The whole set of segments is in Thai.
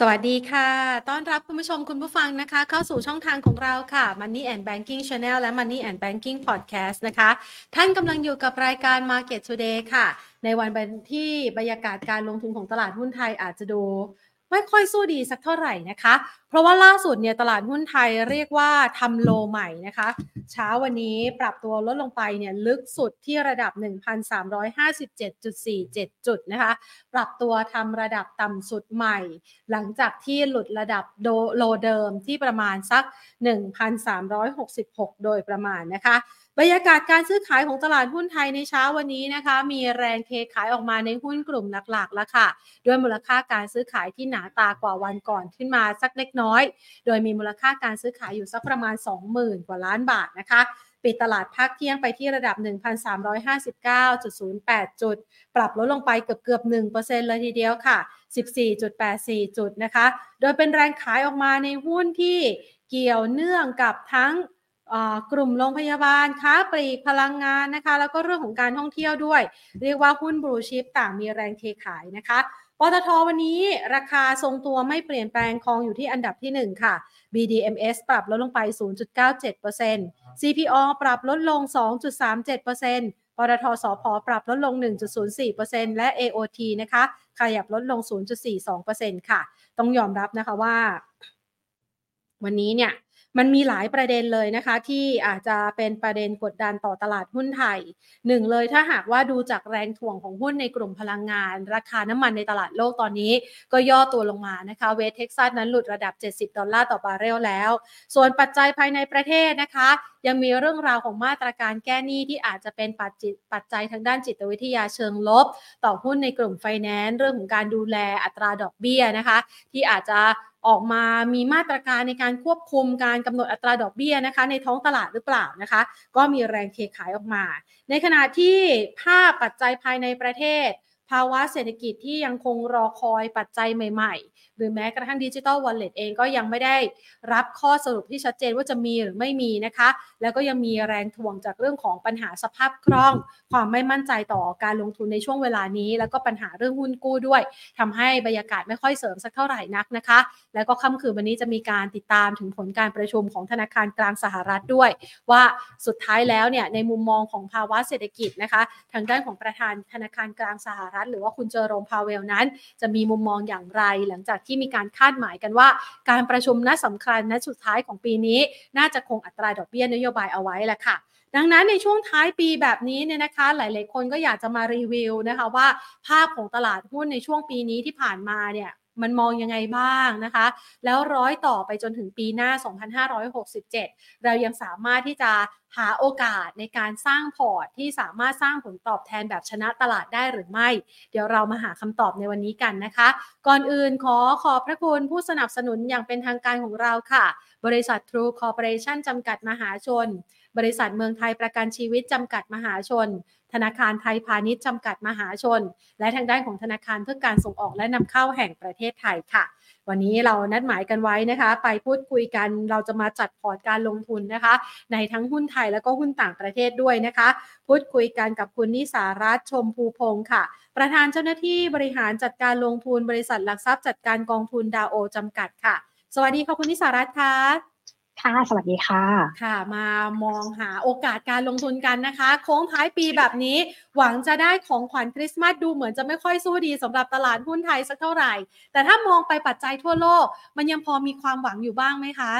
สวัสดีค่ะ ต้อนรับคุณผู้ชมคุณผู้ฟังนะคะ เข้าสู่ช่องทางของเราค่ะ Money and Banking Channel และ Money and Banking Podcast นะคะ ท่านกำลังอยู่กับรายการ Market Today ค่ะ ในวันที่บรรยากาศการลงทุนของตลาดหุ้นไทยอาจจะดู ไม่ค่อยสู้ดีสักเท่าไหร่นะคะ เพราะว่าล่าสุดเนี่ยตลาดหุ้นไทยเรียกว่าทำโลใหม่นะคะ เช้าวันนี้ปรับตัวลดลงไปเนี่ยลึกสุดที่ระดับ 1,357.47 จุดนะคะ ปรับตัวทำระดับต่ำสุดใหม่ หลังจากที่หลุดระดับโลเดิมที่ประมาณสัก 1,366 โดยประมาณนะคะ บรรยากาศการซื้อขายของตลาดหุ้นไทยในเช้าวันนี้นะคะ มีแรงเทขายออกมาในหุ้นกลุ่มหลักๆแล้วค่ะ ด้วยมูลค่าการซื้อขายที่หนาตากว่าวันก่อนขึ้นมาสักเล็กน้อย โดยมีมูลค่าการซื้อขายอยู่สักประมาณ 20,000 กว่าล้านบาทนะคะปิดตลาดภาคเที่ยงไปที่ระดับ 1,359.08 จุด ปรับลดลงไปเกือบเกือบ1%เลยทีเดียวค่ะ 14.84 จุดนะคะ โดยเป็นแรงขายออกมาในหุ้นที่เกี่ยวเนื่องกับทั้ง กลุ่มโรงพยาบาลค้าปลีกพลังงานนะคะ แล้วก็เรื่องของการท่องเที่ยวด้วย เรียกว่าหุ้นบลูชิพต่างมีแรงเทขายนะคะปตทวันนี้ราคาทรงตัวไม่เปลี่ยนแปลงคองอยู่ที่อันดับที่ 1 ค่ะ BDMs ปรับลดลงไป 0.97% CPALL ปรับลดลง 2.37%ปตท.สผ.ปรับลดลง 1.04%และ AOT นะคะขยับลดลง 0.42%ค่ะ ต้องยอมรับนะคะว่า วันนี้เนี่ย มันมีหลายประเด็นเลยนะคะ ที่อาจจะเป็นประเด็นกดดันต่อตลาดหุ้นไทยหนึ่งเลยถ้าหากว่าดูจากแรงถ่วงของหุ้นในกลุ่มพลังงาน ราคาน้ำมันในตลาดโลกตอนนี้ ก็ย่อตัวลงมานะคะ West Texas นั้นหลุดระดับ 70 ดอลลาร์ต่อบาร์เรลแล้ว ส่วนปัจจัยภายในประเทศนะคะ ยังมีเรื่องราวของมาตรการแก้หนี้ที่อาจจะเป็นปัจจัยทางด้านจิตวิทยาเชิงลบ ต่อหุ้นในกลุ่มไฟแนนซ์เรื่องของการดูแลอัตราดอกเบี้ยนะคะ ที่อาจจะ ออกมามีมาตรการในการควบคุมการกำหนดอัตราดอกเบี้ยนะคะ ในท้องตลาดหรือเปล่านะคะ ก็มีแรงเทขายออกมา ในขณะที่ภาพปัจจัยภายในประเทศ ภาวะเศรษฐกิจที่ยังคงรอคอยปัจจัยใหม่ๆ หรือแม้กระทั่งดิจิตอลวอลเล็ตเองก็ยังไม่ได้รับข้อสรุปที่ชัดเจนว่าจะมีหรือไม่มีนะคะ แล้วก็ยังมีแรงทวงจากเรื่องของปัญหาสภาพคล่อง ความไม่มั่นใจต่อการลงทุนในช่วงเวลานี้ แล้วก็ปัญหาเรื่องหุ้นกู้ด้วยทำให้บรรยากาศไม่ค่อยเสริมสักเท่าไหร่นักนะคะ แล้วก็ค่ำคืนวันนี้จะมีการติดตามถึงผลการประชุมของธนาคารกลางสหรัฐด้วย ว่าสุดท้ายแล้วเนี่ยในมุมมองของภาวะเศรษฐกิจนะคะ ทางด้านของประธานธนาคารกลางสหรัฐหรือว่าคุณเจอโรมพาเวลนั้น จะมีมุมมองอย่างไร หลังจากที่มีการคาดหมายกันว่า การประชุมนัดสำคัญนัดสุดท้ายของปีนี้ น่าจะคงอัตราดอกเบี้ยนโยบายเอาไว้แหละค่ะดังนั้นในช่วงท้ายปีแบบนี้เนี่ยนะคะ หลาย ๆ คนก็อยากจะมารีวิวนะคะว่าภาพของตลาดหุ้นในช่วงปีนี้ที่ผ่านมาเนี่ย มันมองยังไงบ้างนะคะ แล้วร้อยต่อไปจนถึงปีหน้า 2567 เรายังสามารถที่จะหาโอกาสในการสร้างพอร์ตที่สามารถสร้างผลตอบแทนแบบชนะตลาดได้หรือไม่ เดี๋ยวเรามาหาคำตอบในวันนี้กันนะคะ ก่อนอื่นขอขอบพระคุณผู้สนับสนุนอย่างเป็นทางการของเราค่ะ บริษัท True Corporation จำกัดมหาชน บริษัทเมืองไทยประกันชีวิตจำกัดมหาชน ธนาคารไทยพาณิชย์จำกัดมหาชน และทางด้านของธนาคารเพื่อการส่งออกและนำเข้าแห่งประเทศไทยค่ะ วันนี้เรานัดหมายกันไว้นะคะ ไปพูดคุยกันเราจะมาจัดพอร์ตการลงทุนนะคะ ในทั้งหุ้นไทยแล้วก็หุ้นต่างประเทศด้วยนะคะ พูดคุยกันกับคุณนิสารัตชมภูพงศ์ค่ะ ประธานเจ้าหน้าที่บริหารจัดการลงทุนบริษัทหลักทรัพย์จัดการกองทุนดาวโอจำกัดค่ะ สวัสดีค่ะคุณนิสารัตค่ะ ค่ะ สวัสดีค่ะ ค่ะ มามองหาโอกาสการลงทุนกันนะคะ โค้งท้ายปีแบบนี้ หวังจะได้ของขวัญคริสต์มาสดูเหมือนจะไม่ค่อยสู้ดีสำหรับตลาดหุ้นไทยสักเท่าไหร่ แต่ถ้ามองไปปัจจัยทั่วโลก มันยังพอมีความหวังอยู่บ้างไหมคะ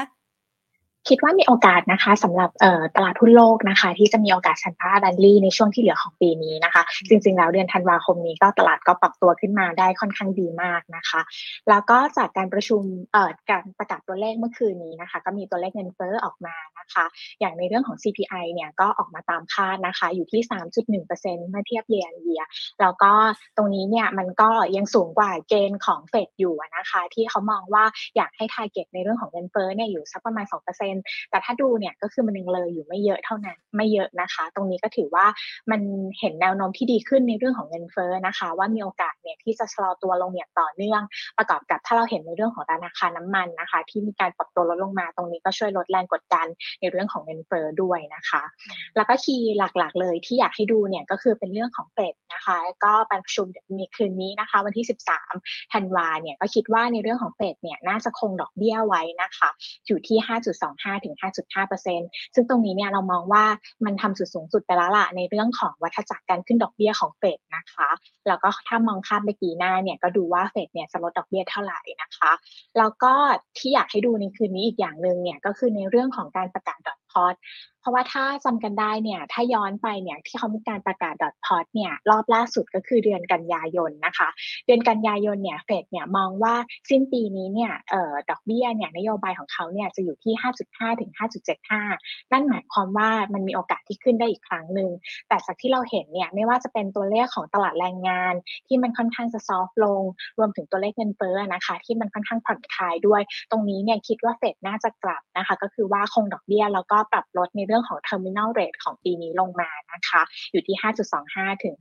คิดว่ามีโอกาสนะคะสำหรับตลาดหุ้นโลกนะคะ ที่จะมีโอกาสชันพ้าดันลี่ในช่วงที่เหลือของปีนี้นะคะ จริงๆ แล้วเดือนธันวาคมนี้ก็ตลาดก็ปรับตัวขึ้นมาได้ค่อนข้างดีมากนะคะ แล้วก็จากการประชุมเอ่อการประกาศตัวเลขเมื่อคืนนี้นะคะ ก็มีตัวเลขเงินเฟ้อออกมานะคะ อย่างในเรื่องของ CPI เนี่ยก็ออกมาตามคาดนะคะ อยู่ที่ 3.1%เมื่อเทียบเยียร์เยียแล้วก็ตรงนี้เนี่ยมันก็ยังสูงกว่าเกณฑ์ของเฟดอยู่นะคะ ที่เขามองว่าอยากให้ทาร์เก็ตในเรื่องของเงินเฟ้อเนี่ยอยู่สักประมาณ 2%แต่ถ้าดูเนี่ยก็คือมันยังเลยอยู่ไม่เยอะเท่านั้นไม่เยอะนะคะ ตรงนี้ก็ถือว่ามันเห็นแนวโน้มที่ดีขึ้นในเรื่องของเงินเฟ้อนะคะ ว่ามีโอกาสเนี่ยที่จะชะลอตัวลงอย่างต่อเนื่อง ประกอบกับถ้าเราเห็นในเรื่องของราคาน้ำมันนะคะ ที่มีการปรับตัวลดลงมาตรงนี้ก็ช่วยลดแรงกดดันในเรื่องของเงินเฟ้อด้วยนะคะ แล้วก็คีย์หลักๆเลยที่อยากให้ดูเนี่ยก็คือเป็นเรื่องของเฟดนะคะ ก็การประชุมมีคืนนี้นะคะ วันที่ 13ธันวาเนี่ยก็คิดว่าในเรื่องของเฟดเนี่ยน่าจะคงดอกเบี้ยไว้นะคะ อยู่ที่ 5.25ถึง5.5%ซึ่งตรงนี้เนี่ยเรามองว่ามันทำสุดสูงสุดไปแล้วล่ะในเรื่องของวัฏจักรการขึ้นดอกเบี้ยของเฟดนะคะ แล้วก็ถ้ามองข้ามไปปีหน้าเนี่ยก็ดูว่าเฟดเนี่ยจะลดดอกเบี้ยเท่าไหร่นะคะ แล้วก็ที่อยากให้ดูในคืนนี้อีกอย่างหนึ่งเนี่ยก็คือในเรื่องของการประกาศดอก อตราะว่าถ้าจำกันได้เนี่ยถ้าย้อนไปเนี่ยที่เขามีการประกาศดอทพอตเนี่ยรอบล่าสุดก็คือเดือนกันยายนนะคะ เดือนกันยายนเนี่ยเฟดเนี่ยมองว่าสิ้นปีนี้เนี่ยเอ่อดอกเบี้ยเนี่ยนโยบายของเขาเนี่ยจะอยู่ที่ 5.5 ถึง 5.75 นั่นหมายความว่ามันมีโอกาสที่ขึ้นได้อีกครั้งหนึ่งแต่จากที่เราเห็นเนี่ยไม่ว่าจะเป็นตัวเลขของตลาดแรงงาน ที่มันค่อนข้างจะซอฟลง รวมถึงตัวเลขเงินเฟ้อนะคะ ที่มันค่อนข้างผ่อนคลายด้วย ตรงนี้เนี่ยคิดว่าเฟดน่าจะกลับนะคะ ก็คือว่าคงดอกเบี้ยแล้วก็ปรับลดในเรื่องของ terminal rate ของปีนี้ลงมานะคะ อยู่ที่ 5.25 ถึง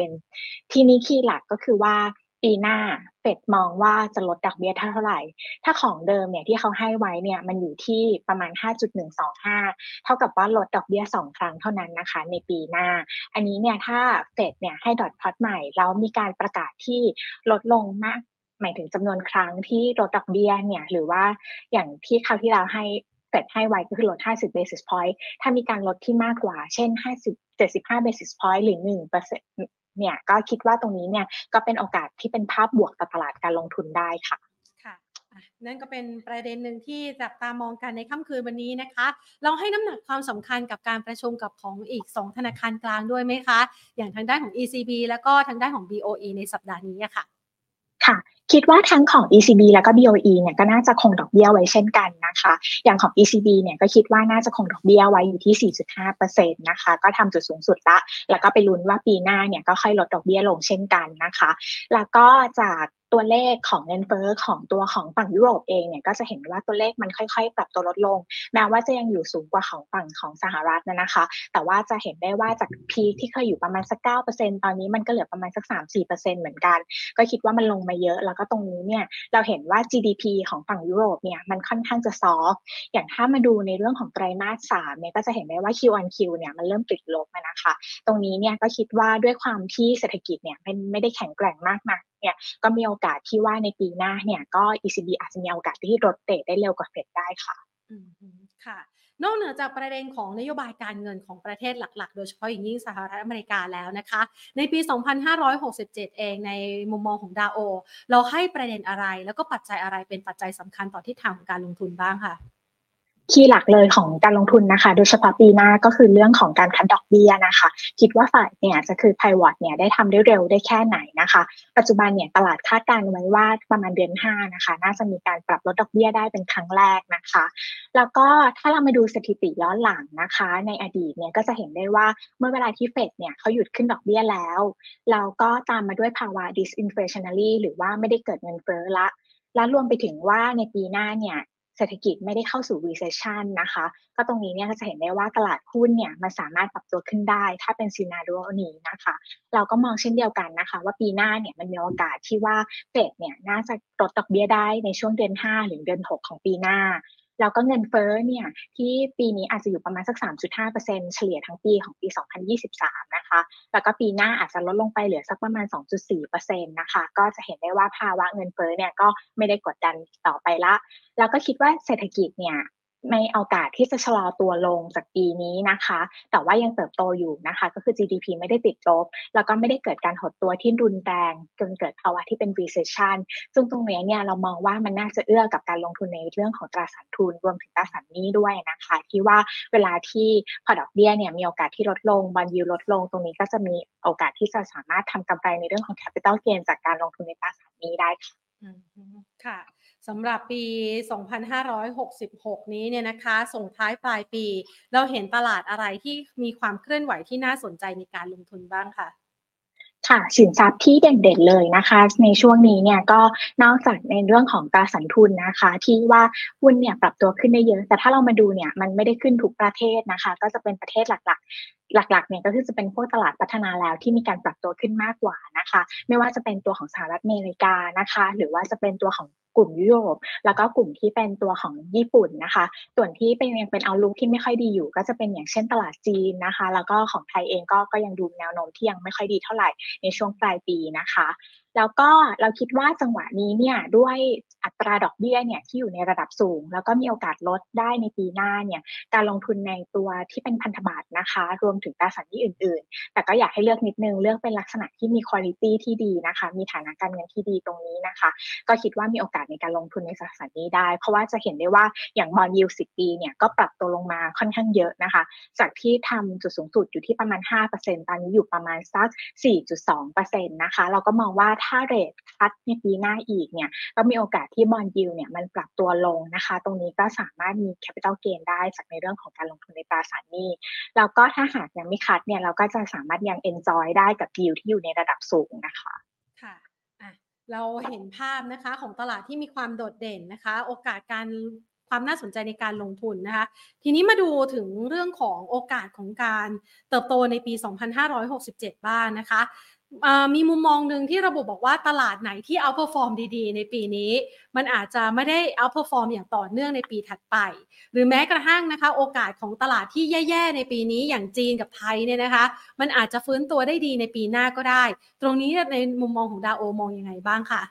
5.5%ทีนี้คีย์หลักก็คือว่าปีหน้าเฟดมองว่าจะลดดอกเบี้ยเท่าไหร่ ถ้าของเดิมเนี่ยที่เขาให้ไว้เนี่ยมันอยู่ที่ประมาณ 5.125 เท่ากับว่าลดดอกเบี้ย 2 ครั้งเท่านั้นนะคะ ในปีหน้า อันนี้เนี่ยถ้าเฟดเนี่ยให้ดอทพอตใหม่ แล้วมีการประกาศที่ลดลงมากหมายถึงจำนวนครั้งที่ลดดอกเบี้ยเนี่ยหรือว่าอย่างที่คราวที่เราให้ เฟดให้ไว้ก็คือลด 50 basis point ถ้ามีการลดที่มากกว่า เช่น 50 75 basis point หรือ1%เนี่ยก็คิดว่าตรงนี้เนี่ยก็เป็นโอกาสที่เป็นภาพบวกต่อตลาดการลงทุนได้ค่ะค่ะนั่นก็เป็นประเด็นหนึ่งที่จับตามองกันในค่ำคืนวันนี้นะคะ เราให้น้ำหนักความสำคัญกับการประชุมกับของอีก 2 ธนาคารกลางด้วยไหมคะ อย่างทางด้านของ ECB แล้วก็ทางด้านของ BOE ในสัปดาห์นี้ค่ะ ค่ะ คิดว่าทั้งของ ECB แล้วก็ BOE เนี่ยก็น่าจะคงดอกเบี้ยไว้เช่นกันนะคะ อย่างของ ECB เนี่ยก็คิดว่าน่าจะคงดอกเบี้ยไว้อยู่ที่ 4.5%นะคะ ก็ทำจุดสูงสุดละ แล้วก็ไปลุ้นว่าปีหน้าเนี่ยก็ค่อยลดดอกเบี้ยลงเช่นกันนะคะ แล้วก็จาก ตัวเลขของเงินเฟ้อของตัวของฝั่งยุโรปเองเนี่ยก็จะเห็นว่าตัวเลขมันค่อยๆ ปรับตัวลดลง แม้ว่าจะยังอยู่สูงกว่าของฝั่งของสหรัฐนะนะคะ แต่ว่าจะเห็นได้ว่าจากพีที่เคยอยู่ประมาณสักเก้าเปอร์เซ็นตอนนี้มันก็เหลือประมาณสักสามสี่เปอร์เซ็นเหมือนกัน ก็คิดว่ามันลงมาเยอะ แล้วก็ตรงนี้เนี่ยเราเห็นว่า GDP ของฝั่งยุโรปเนี่ยมันค่อนข้างจะซอฟอย่างถ้ามาดูในเรื่องของไตรมาสสามเนี่ยก็จะเห็นได้ว่า Q on Q เนี่ยมันเริ่มติดลบนะคะ ตรงนี้เนี่ยก็คิดว่าด้วยความที่เศรษฐกิจเนี่ยมันไม่ได้แข็งแกร่งมากนัก เนี่ยก็มีโอกาสที่ว่าในปีหน้าเนี่ยก็ ECB อาจจะมีโอกาสที่ลดเตะได้เร็วกว่าเฟดได้ค่ะอืมค่ะ นอกเหนือจากประเด็นของนโยบายการเงินของประเทศหลัก ๆ โดยเฉพาะอย่างยิ่งสหรัฐอเมริกาแล้วนะคะ ในปี 2567 เองในมุมมองของดาโอ เราให้ประเด็นอะไร แล้วก็ปัจจัยอะไรเป็นปัจจัยสำคัญต่อทิศทางของการลงทุนบ้างค่ะ คีย์หลักเลยของการลงทุนนะคะ โดยเฉพาะปีหน้าก็คือเรื่องของการคัดดอกเบี้ยนะคะ คิดว่าฝ่ายเนี่ยจะคือไพวอตเนี่ยได้ทำได้เร็วได้แค่ไหนนะคะ ปัจจุบันเนี่ยตลาดคาดการไว้ว่าประมาณเดือน5นะคะ น่าจะมีการปรับลดดอกเบี้ยได้เป็นครั้งแรกนะคะ แล้วก็ถ้าเรามาดูสถิติย้อนหลังนะคะ ในอดีตเนี่ยก็จะเห็นได้ว่าเมื่อเวลาที่เฟดเนี่ยเขาหยุดขึ้นดอกเบี้ยแล้วเราก็ตามมาด้วยภาวะ disinflationary หรือว่าไม่ได้เกิดเงินเฟ้อละและรวมไปถึงว่าในปีหน้าเนี่ย เศรษฐกิจไม่ได้เข้าสู่ recession นะคะ ก็ตรงนี้เนี่ยก็จะเห็นได้ว่าตลาดหุ้นเนี่ยมันสามารถปรับตัวขึ้นได้ ถ้าเป็นซีนารีโอนี้นะคะ เราก็มองเช่นเดียวกันนะคะ ว่าปีหน้าเนี่ยมันมีโอกาสที่ว่าเฟดเนี่ยน่าจะลดดอกเบี้ยได้ในช่วงเดือน 5 หรือเดือน 6 ของปีหน้า แล้วก็เงินเฟ้อเนี่ยที่ปีนี้อาจจะอยู่ประมาณสัก 3.5%เฉลี่ยทั้งปีของปี 2023 นะคะ แล้วก็ปีหน้าอาจจะลดลงไปเหลือสักประมาณ 2.4%นะคะ ก็จะเห็นได้ว่าภาวะเงินเฟ้อเนี่ยก็ไม่ได้กดดันต่อไปละ แล้วก็คิดว่าเศรษฐกิจเนี่ย ไม่โอกาสที่จะชะลอตัวลงจากปีนี้นะคะ แต่ว่ายังเติบโตอยู่นะคะ ก็คือ GDP ไม่ได้ติดลบ แล้วก็ไม่ได้เกิดการหดตัวที่รุนแรงจนเกิดภาวะที่เป็น recession ซึ่งตรงนี้เนี่ยเรามองว่ามันน่าจะเอื้อกับการลงทุนในเรื่องของตราสารทุน รวมถึงตราสารหนี้ด้วยนะคะ ที่ว่าเวลาที่พอดอกเบี้ยเนี่ยมีโอกาสที่ลดลงบอลยูลดลง ตรงนี้ก็จะมีโอกาสที่จะสามารถทำกำไรในเรื่องของ capital gain จากการลงทุนในตราสารหนี้ได้ค่ะค่ะ สำหรับปี 2566 นี้เนี่ยนะคะ ส่งท้ายปลายปี เราเห็นตลาดอะไรที่มีความเคลื่อนไหวที่น่าสนใจในการลงทุนบ้างคะค่ะสินทรัพย์ที่เด่นๆเลยนะคะ ในช่วงนี้เนี่ยก็นอกจากในเรื่องของตราสารทุนนะคะ ที่ว่าหุ้นเนี่ยปรับตัวขึ้นได้เยอะ แต่ถ้าเรามาดูเนี่ยมันไม่ได้ขึ้นทุกประเทศนะคะ ก็จะเป็นประเทศหลักๆ หลักๆเนี่ยก็คือจะเป็นพวกตลาดพัฒนาแล้วที่มีการปรับตัวขึ้นมากกว่านะคะ ไม่ว่าจะเป็นตัวของสหรัฐอเมริกานะคะ หรือว่าจะเป็นตัวของ กลุ่มยุโรป แล้วก็กลุ่มที่เป็นตัวของญี่ปุ่นนะคะ ส่วนที่เป็นยังเป็นเอาลุกที่ไม่ค่อยดีอยู่ ก็จะเป็นอย่างเช่นตลาดจีนนะคะ แล้วก็ของไทยเองก็ก็ยังดูแนวโน้มที่ยังไม่ค่อยดีเท่าไหร่ในช่วงปลายปีนะคะแล้วก็เราคิดว่าจังหวะนี้เนี่ยด้วยอัตราดอกเบี้ยเนี่ยที่อยู่ในระดับสูง แล้วก็มีโอกาสลดได้ในปีหน้าเนี่ยการลงทุนในตัวที่เป็นพันธบัตรนะคะ รวมถึงตราสารที่อื่น ๆ แต่ก็อยากให้เลือกนิดนึงเลือกเป็นลักษณะที่มีคุณภาพที่ดีนะคะ มีฐานะการเงินที่ดีตรงนี้นะคะ ก็คิดว่ามีโอกาสในการลงทุนในตราสารนี้ได้ เพราะว่าจะเห็นได้ว่าอย่างบอลยูสิบปีเนี่ยก็ปรับตัวลงมาค่อนข้างเยอะนะคะ จากที่ทำจุดสูงสุดอยู่ที่ประมาณ 5%ตอนนี้อยู่ประมาณสัก 4.2%นะคะเราก็มองว่าถ้า rate cut ในปีหน้าอีกเนี่ยก็มีโอกาสที่ bond yield เนี่ยมันปรับตัวลงนะคะ ตรงนี้ก็สามารถมี capital gain ได้จากในเรื่องของการลงทุนในตราสารหนี้แล้วก็ถ้าหากยังไม่ cut เนี่ยเราก็จะสามารถยัง enjoy ได้กับยิวที่อยู่ในระดับสูงนะคะค่ะเราเห็นภาพนะคะของตลาดที่มีความโดดเด่นนะคะ โอกาสการความน่าสนใจในการลงทุนนะคะ ทีนี้มาดูถึงเรื่องของโอกาสของการเติบโตในปี 2567 บ้างนะคะ มีมุมมองหนึ่งที่ระบุบอกว่าตลาดไหนที่ outperform ดีๆ ในปีนี้ มันอาจจะไม่ได้ outperform อย่างต่อเนื่องในปีถัดไป หรือแม้กระทั่งนะคะ โอกาสของตลาดที่แย่ๆ ในปีนี้อย่างจีนกับไทยเนี่ยนะคะ มันอาจจะฟื้นตัวได้ดีในปีหน้าก็ได้ ตรงนี้ในมุมมองของ DAOL มองยังไงบ้างคะ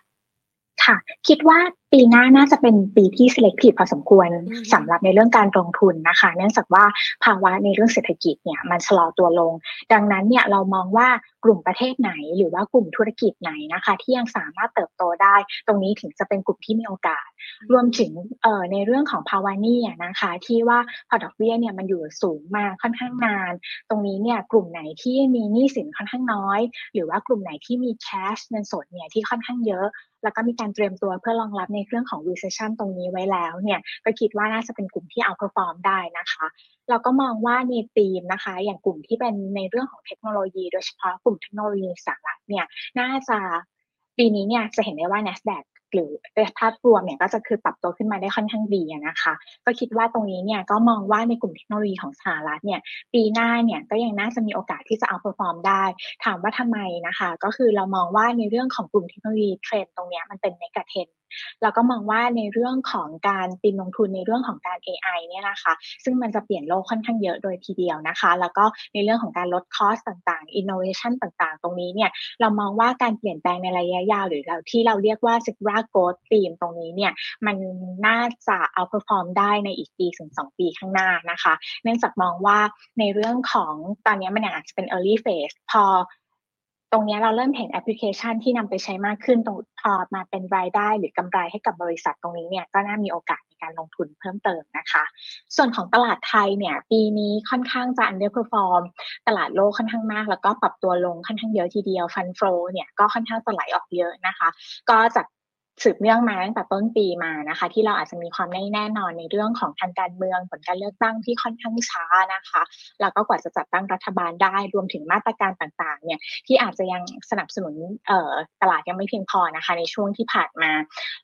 ค่ะ คิดว่า ปีหน้าน่าจะเป็นปีที่ selective พอสมควรสำหรับในเรื่องการลงทุนนะคะ เนื่องจากว่าภาวะในเรื่องเศรษฐกิจเนี่ยมันชะลอตัวลง ดังนั้นเนี่ยเรามองว่ากลุ่มประเทศไหนหรือว่ากลุ่มธุรกิจไหนนะคะ ที่ยังสามารถเติบโตได้ ตรงนี้ถึงจะเป็นกลุ่มที่มีโอกาส รวมถึงเอ่อในเรื่องของภาวะนี้นะคะ ที่ว่าพอดอกเบี้ยเนี่ยมันอยู่สูงมาค่อนข้างนาน ตรงนี้เนี่ยกลุ่มไหนที่มีหนี้สินค่อนข้างน้อย หรือว่ากลุ่มไหนที่มี cash เงินสดเนี่ยที่ค่อนข้างเยอะ แล้วก็มีการเตรียมตัวเพื่อรองรับในในเรื่องของ recession ตรงนี้ไว้แล้วเนี่ยก็คิดว่าน่าจะเป็นกลุ่มที่ outperform ได้นะคะเราก็มองว่าในธีมนะคะ อย่างกลุ่มที่เป็นในเรื่องของเทคโนโลยี โดยเฉพาะกลุ่มเทคโนโลยีสหรัฐเนี่ยน่าจะปีนี้เนี่ยจะเห็นได้ว่า NASDAQ หรือภาพรวมเนี่ยก็จะคือปรับตัวขึ้นมาได้ค่อนข้างดีนะคะ ก็คิดว่าตรงนี้เนี่ยก็มองว่าในกลุ่มเทคโนโลยีของสหรัฐเนี่ยปีหน้าเนี่ยก็ยังน่าจะมีโอกาสที่จะ outperform ได้ ถามว่าทำไมนะคะ ก็คือเรามองว่าในเรื่องของกลุ่มเทคโนโลยีเทรนตรงนี้มันเป็น megatrend เราก็มองว่าในเรื่องของการตีมลงทุนในเรื่องของการ AI เนี่ยนะคะ ซึ่งมันจะเปลี่ยนโลกค่อนข้างเยอะโดยทีเดียวนะคะ แล้วก็ในเรื่องของการลด cost ต่างๆ innovation ต่างๆ ตรงนี้เนี่ยเรามองว่าการเปลี่ยนแปลงในระยะยาว หรือเราที่เราเรียกว่า s i g r a growth theme ตรงนี้เนี่ยมันน่าจะเอา perform ได้ในอีกปีถึง2ปีข้างหน้านะคะ เนื่องจากมองว่าในเรื่องของตอนนี้มันอาจจะเป็น early phase พอตรงนี้เราเริ่มเห็นแอปพลิเคชันที่นำไปใช้มากขึ้นตรงพอมาเป็นรายได้หรือกำไรให้กับบริษัทตรงนี้เนี่ยก็น่ามีโอกาสในการลงทุนเพิ่มเติมนะคะ ส่วนของตลาดไทยเนี่ยปีนี้ค่อนข้างจะ underperform ตลาดโลกค่อนข้างมาก แล้วก็ปรับตัวลงค่อนข้างเยอะทีเดียว fund flow เนี่ยก็ค่อนข้างจะไหลออกเยอะนะคะ ก็จาก สืบเนื่องมาตั้งแต่ต้นปีมานะคะ ที่เราอาจจะมีความไม่แน่นอนในเรื่องของทางการเมืองผลการเลือกตั้งที่ค่อนข้างช้านะคะแล้วก็กว่าจะจัดตั้งรัฐบาลได้รวมถึงมาตรการต่างๆเนี่ยที่อาจจะยังสนับสนุนตลาดยังไม่เพียงพอนะคะในช่วงที่ผ่านมา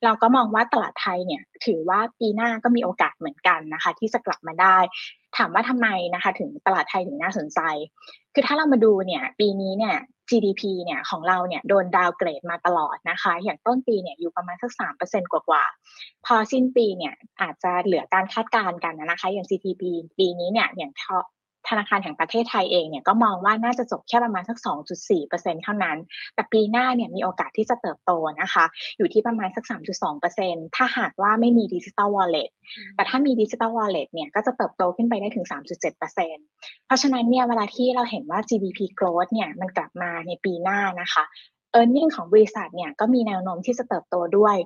เราก็มองว่าตลาดไทยเนี่ยถือว่าปีหน้าก็มีโอกาสเหมือนกันนะคะ ที่จะกลับมาได้ถามว่าทำไมนะคะ ถึงตลาดไทยถึงน่าสนใจ คือถ้าเรามาดูเนี่ย ปีนี้เนี่ย GDP เนี่ยของเราเนี่ยโดน downgrade มาตลอดนะคะ อย่างต้นปีเนี่ยอยู่ประมาณสักสามเปอร์เซ็นกว่าๆพอสิ้นปีเนี่ยอาจจะเหลือการคาดการณ์กันนะคะ อย่าง GDP ปีนี้เนี่ยอย่าง ธนาคารแห่งประเทศไทยเองเนี่ยก็มองว่าน่าจะจบแค่ประมาณสัก 2.4%เท่านั้น แต่ปีหน้าเนี่ยมีโอกาสที่จะเติบโตนะคะ อยู่ที่ประมาณสัก 3.2%ถ้าหากว่าไม่มีดิจิตอลวอลเล็ตแต่ถ้ามีดิจิตอลวอลเล็ตเนี่ยก็จะเติบโตขึ้นไปได้ถึง 3.7%เพราะฉะนั้นเนี่ยเวลาที่เราเห็นว่า GDP growth เนี่ยมันกลับมาในปีหน้านะคะ e a r n i n g ของบริษัทเนี่ยก็มีแนวโน้มที่จะเติบโตด้วย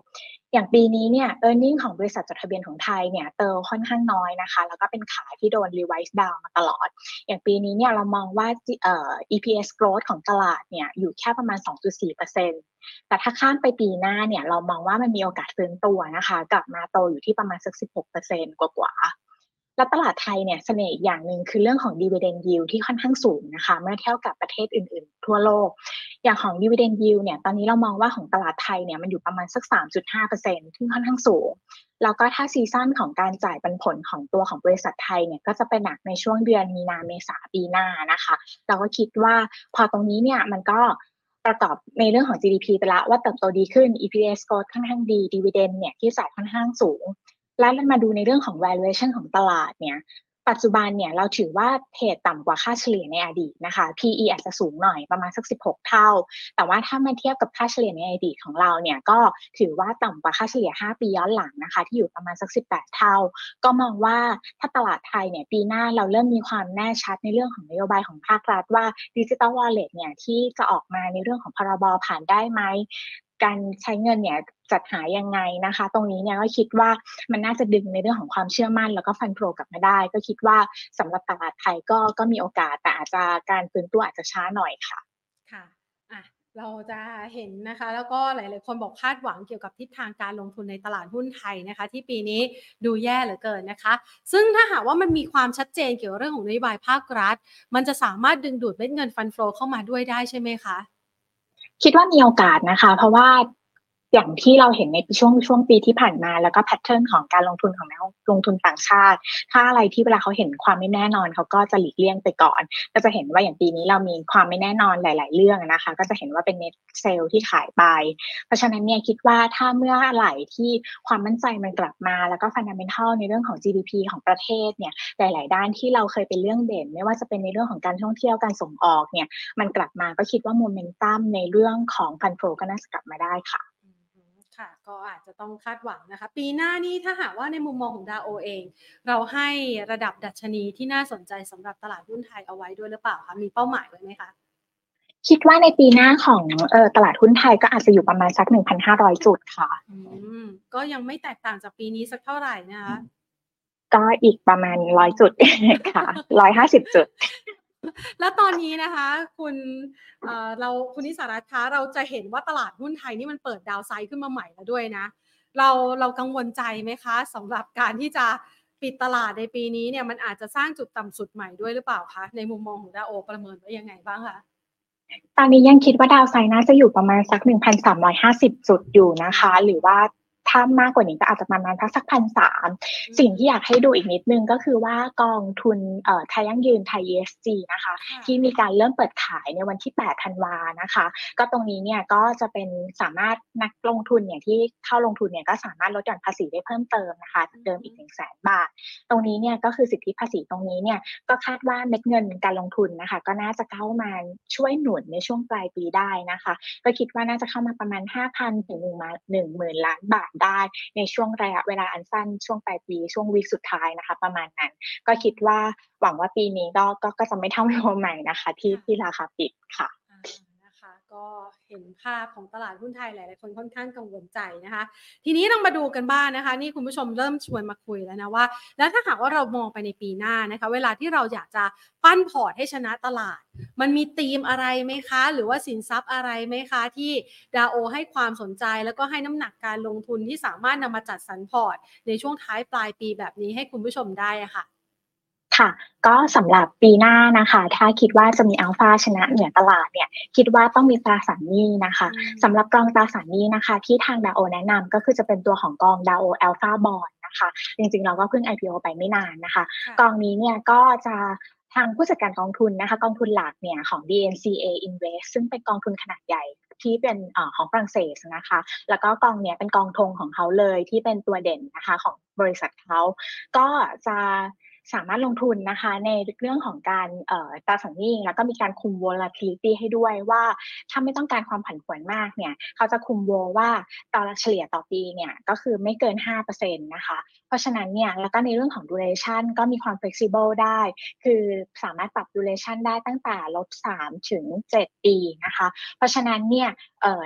อย่างปีนี้เนี่ย e a r n i n g ของบริษัทจดทะเบียนของไทยเนี่ยเติบค่อนข้างน้อยนะคะ แล้วก็เป็นขาที่โดน revise down มาตลอด อย่างปีนี้เนี่ยเรามองว่าเอ่อ EPS growth ของตลาดเนี่ยอยู่แค่ประมาณ 2.4%แต่ถ้าข้ามไปปีหน้าเนี่ยเรามองว่ามันมีโอกาสฟื้นตัวนะคะ กลับมาโตอยู่ที่ประมาณสัก 16%กว่าๆ แล้วตลาดไทยเนี่ยเสน่ห์อย่างหนึ่งคือเรื่องของ dividend yield ที่ค่อนข้างสูงนะคะเมื่อเทียบกับประเทศอื่นๆ ทั่วโลก อย่างของ dividend yield เนี่ยตอนนี้เรามองว่าของตลาดไทยเนี่ยมันอยู่ประมาณสัก 3.5%ที่ค่อนข้างสูง แล้วก็ถ้าซีซั่นของการจ่ายปันผลของตัวของบริษัทไทยเนี่ยก็จะเป็นหนักในช่วงเดือนมีนาเมษาปีหน้านะคะ เราก็คิดว่าพอตรงนี้เนี่ยมันก็ประกอบในเรื่องของ GDP ไปละว่าเติบโตดีขึ้น EPS growth ค่อนข้างดี dividend เนี่ยที่จ่ายค่อนข้างสูง แล้วมาดูในเรื่องของ valuation ของตลาดเนี่ยปัจจุบันเนี่ยเราถือว่าเทรดต่ำกว่าค่าเฉลี่ยในอดีตนะคะ PE อาจจะสูงหน่อยประมาณสัก 16 เท่า แต่ว่าถ้ามาเทียบกับค่าเฉลี่ยในอดีตของเราเนี่ยก็ถือว่าต่ำกว่าค่าเฉลี่ย 5 ปีย้อนหลังนะคะ ที่อยู่ประมาณสัก 18 เท่า ก็มองว่าถ้าตลาดไทยเนี่ยปีหน้าเราเริ่มมีความแน่ชัดในเรื่องของนโยบายของภาครัฐว่าดิจิ t a ลวอลเล็ตเนี่ยที่จะออกมาในเรื่องของพรบผ่านได้ไหม การใช้เงินเนี่ยจัดหายังไงนะคะ ตรงนี้เนี่ยก็คิดว่ามันน่าจะดึงในเรื่องของความเชื่อมั่น แล้วก็ฟันโปรกลับมาได้ ก็คิดว่าสำหรับตลาดไทยก็ก็มีโอกาสแต่อาจจะการฟื้นตัวอาจจะช้าหน่อยค่ะค่ะอะเราจะเห็นนะคะ แล้วก็หลาย ๆ คนบอกคาดหวังเกี่ยวกับทิศทางการลงทุนในตลาดหุ้นไทยนะคะ ที่ปีนี้ดูแย่เหลือเกินนะคะ ซึ่งถ้าหากว่ามันมีความชัดเจนเกี่ยวกับเรื่องของนโยบายภาครัฐ มันจะสามารถดึงดูดเม็ดเงินฟันโฟเข้ามาด้วยได้ใช่ไหมคะ คิดว่ามีโอกาสนะคะ เพราะว่า อย่างที่เราเห็นในช่วงช่วงปีที่ผ่านมา แล้วก็ pattern ของการลงทุนของนักลงทุนต่างชาติ ถ้าอะไรที่เวลาเขาเห็นความไม่แน่นอนเขาก็จะหลีกเลี่ยงไปก่อน ก็จะเห็นว่าอย่างปีนี้เรามีความไม่แน่นอนหลาย ๆ เรื่องนะคะ ก็จะเห็นว่าเป็น net sell ที่ขายไป เพราะฉะนั้นเนี่ยคิดว่าถ้าเมื่อไหร่ที่ความมั่นใจมันกลับมา แล้วก็ fundamental ในเรื่องของ GDP ของประเทศเนี่ยหลาย ๆ ด้านที่เราเคยเป็นเรื่องเด่น ไม่ว่าจะเป็นในเรื่องของการท่องเที่ยวการส่งออกเนี่ยมันกลับมาก็คิดว่าโมเมนตัมในเรื่องของฟันโฟก็น่าจะกลับมาได้ค่ะ ค่ะ ก็อาจจะต้องคาดหวังนะคะ ปีหน้านี้ถ้าหากว่าในมุมมองของดาโอเอง เราให้ระดับดัชนีที่น่าสนใจสำหรับตลาดหุ้นไทยเอาไว้ด้วยหรือเปล่าคะมีเป้าหมายไว้ไหมคะคิดว่าในปีหน้าของเออตลาดหุ้นไทยก็อาจจะอยู่ประมาณสักหนึ่งพันห้าร้อยจุดค่ะอืมก็ยังไม่แตกต่างจากปีนี้สักเท่าไหร่นะคะ ก็อีกประมาณร้อยจุดค่ะร้อยห้าสิบจุด แล้วตอนนี้นะคะ คุณเราคุณนิสารัตคะเราจะเห็นว่าตลาดหุ้นไทยนี่มันเปิดดาวไซด์ขึ้นมาใหม่แล้วด้วยนะ เราเรากังวลใจไหมคะสำหรับการที่จะปิดตลาดในปีนี้เนี่ยมันอาจจะสร้างจุดต่ำสุดใหม่ด้วยหรือเปล่าคะในมุมมองของดาโอประเมินว่ายังไงบ้างคะตอนนี้ยังคิดว่าดาวไซน์น่าจะอยู่ประมาณสัก 1,350 จุดอยู่นะคะ หรือว่า ถ้ามากกว่านี้ก็อาจจะประมาณสักพันสามสิ่งที่อยากให้ดูอีกนิดนึงก็คือว่ากองทุนเอ่อไทยยั่งยืนไทย ESG นะคะ ที่มีการเริ่มเปิดขายในวันที่ 8 ธันวานะคะ ก็ตรงนี้เนี่ยก็จะเป็นสามารถนักลงทุนเนี่ยที่เข้าลงทุนเนี่ยก็สามารถลดหย่อนภาษีได้เพิ่มเติมนะคะเดิมอีกหนึ่งแสนบาท ตรงนี้เนี่ยก็คือสิทธิภาษีตรงนี้เนี่ยก็คาดว่าเม็ดเงินการลงทุนนะคะ ก็น่าจะเข้ามาช่วยหนุนในช่วงปลายปีได้นะคะ ก็คิดว่าน่าจะเข้ามาประมาณ 5,000ถึง1 1 0 0 0ล้านบาทได้ในช่วงระยะเวลาอันสั้นช่วงปลายปี ช่วงวีคสุดท้ายนะคะ ประมาณนั้น ก็คิดว่าหวังว่าปีนี้ก็ก็จะไม่เท่าโลใหม่นะคะ ที่ที่ราคาปิดค่ะ ก็เห็นภาพของตลาดหุ้นไทยหลายๆคนค่อนข้างกังวลใจนะคะ ทีนี้เรามาดูกันบ้างนนะคะ นี่คุณผู้ชมเริ่มชวนมาคุยแล้วนะว่า แล้วถ้าหากว่าเรามองไปในปีหน้านะคะ เวลาที่เราอยากจะปั้นพอร์ตให้ชนะตลาด มันมีธีมอะไรไหมคะ หรือว่าสินทรัพย์อะไรไหมคะ ที่ดาโอให้ความสนใจแล้วก็ให้น้ำหนักการลงทุนที่สามารถนำมาจัดสรรพอร์ต ในช่วงท้ายปลายปีแบบนี้ให้คุณผู้ชมได้ค่ะ ค่ะ ก็สำหรับปีหน้านะคะ ถ้าคิดว่าจะมีอัลฟาชนะเหนือตลาดเนี่ย คิดว่าต้องมีตราสารหนี้นะคะสำหรับกองตราสารหนี้นะคะ ที่ทางดาโอแนะนำก็คือจะเป็นตัวของกองดาโออัลฟาบอลนะคะ จริงๆเราก็เพิ่ง IPO ไปไม่นานนะคะ กองนี้เนี่ยก็จะทางผู้จัดการกองทุนนะคะ กองทุนหลักเนี่ยของ DNCA Invest ซึ่งเป็นกองทุนขนาดใหญ่ที่เป็นอของฝรั่งเศสนะคะ แล้วก็กองเนี้ยเป็นกองทงของเขาเลยที่เป็นตัวเด่นนะคะของบริษัทเขาก็จะ สามารถลงทุนนะคะในเรื่องของการตราสารหนี้แล้วก็มีการคุม volatility ให้ด้วยว่าถ้าไม่ต้องการความผันผวนมากเนี่ยเขาจะคุมโวว่าต่อเฉลี่ยต่อปีเนี่ยก็คือไม่เกิน 5%นะคะ เพราะฉะนั้นเนี่ยแล้วก็ในเรื่องของ duration ก็มีความ flexible ได้ คือสามารถปรับ duration ได้ตั้งแต่ลบ3ถึง 7 ปีนะคะ เพราะฉะนั้นเนี่ย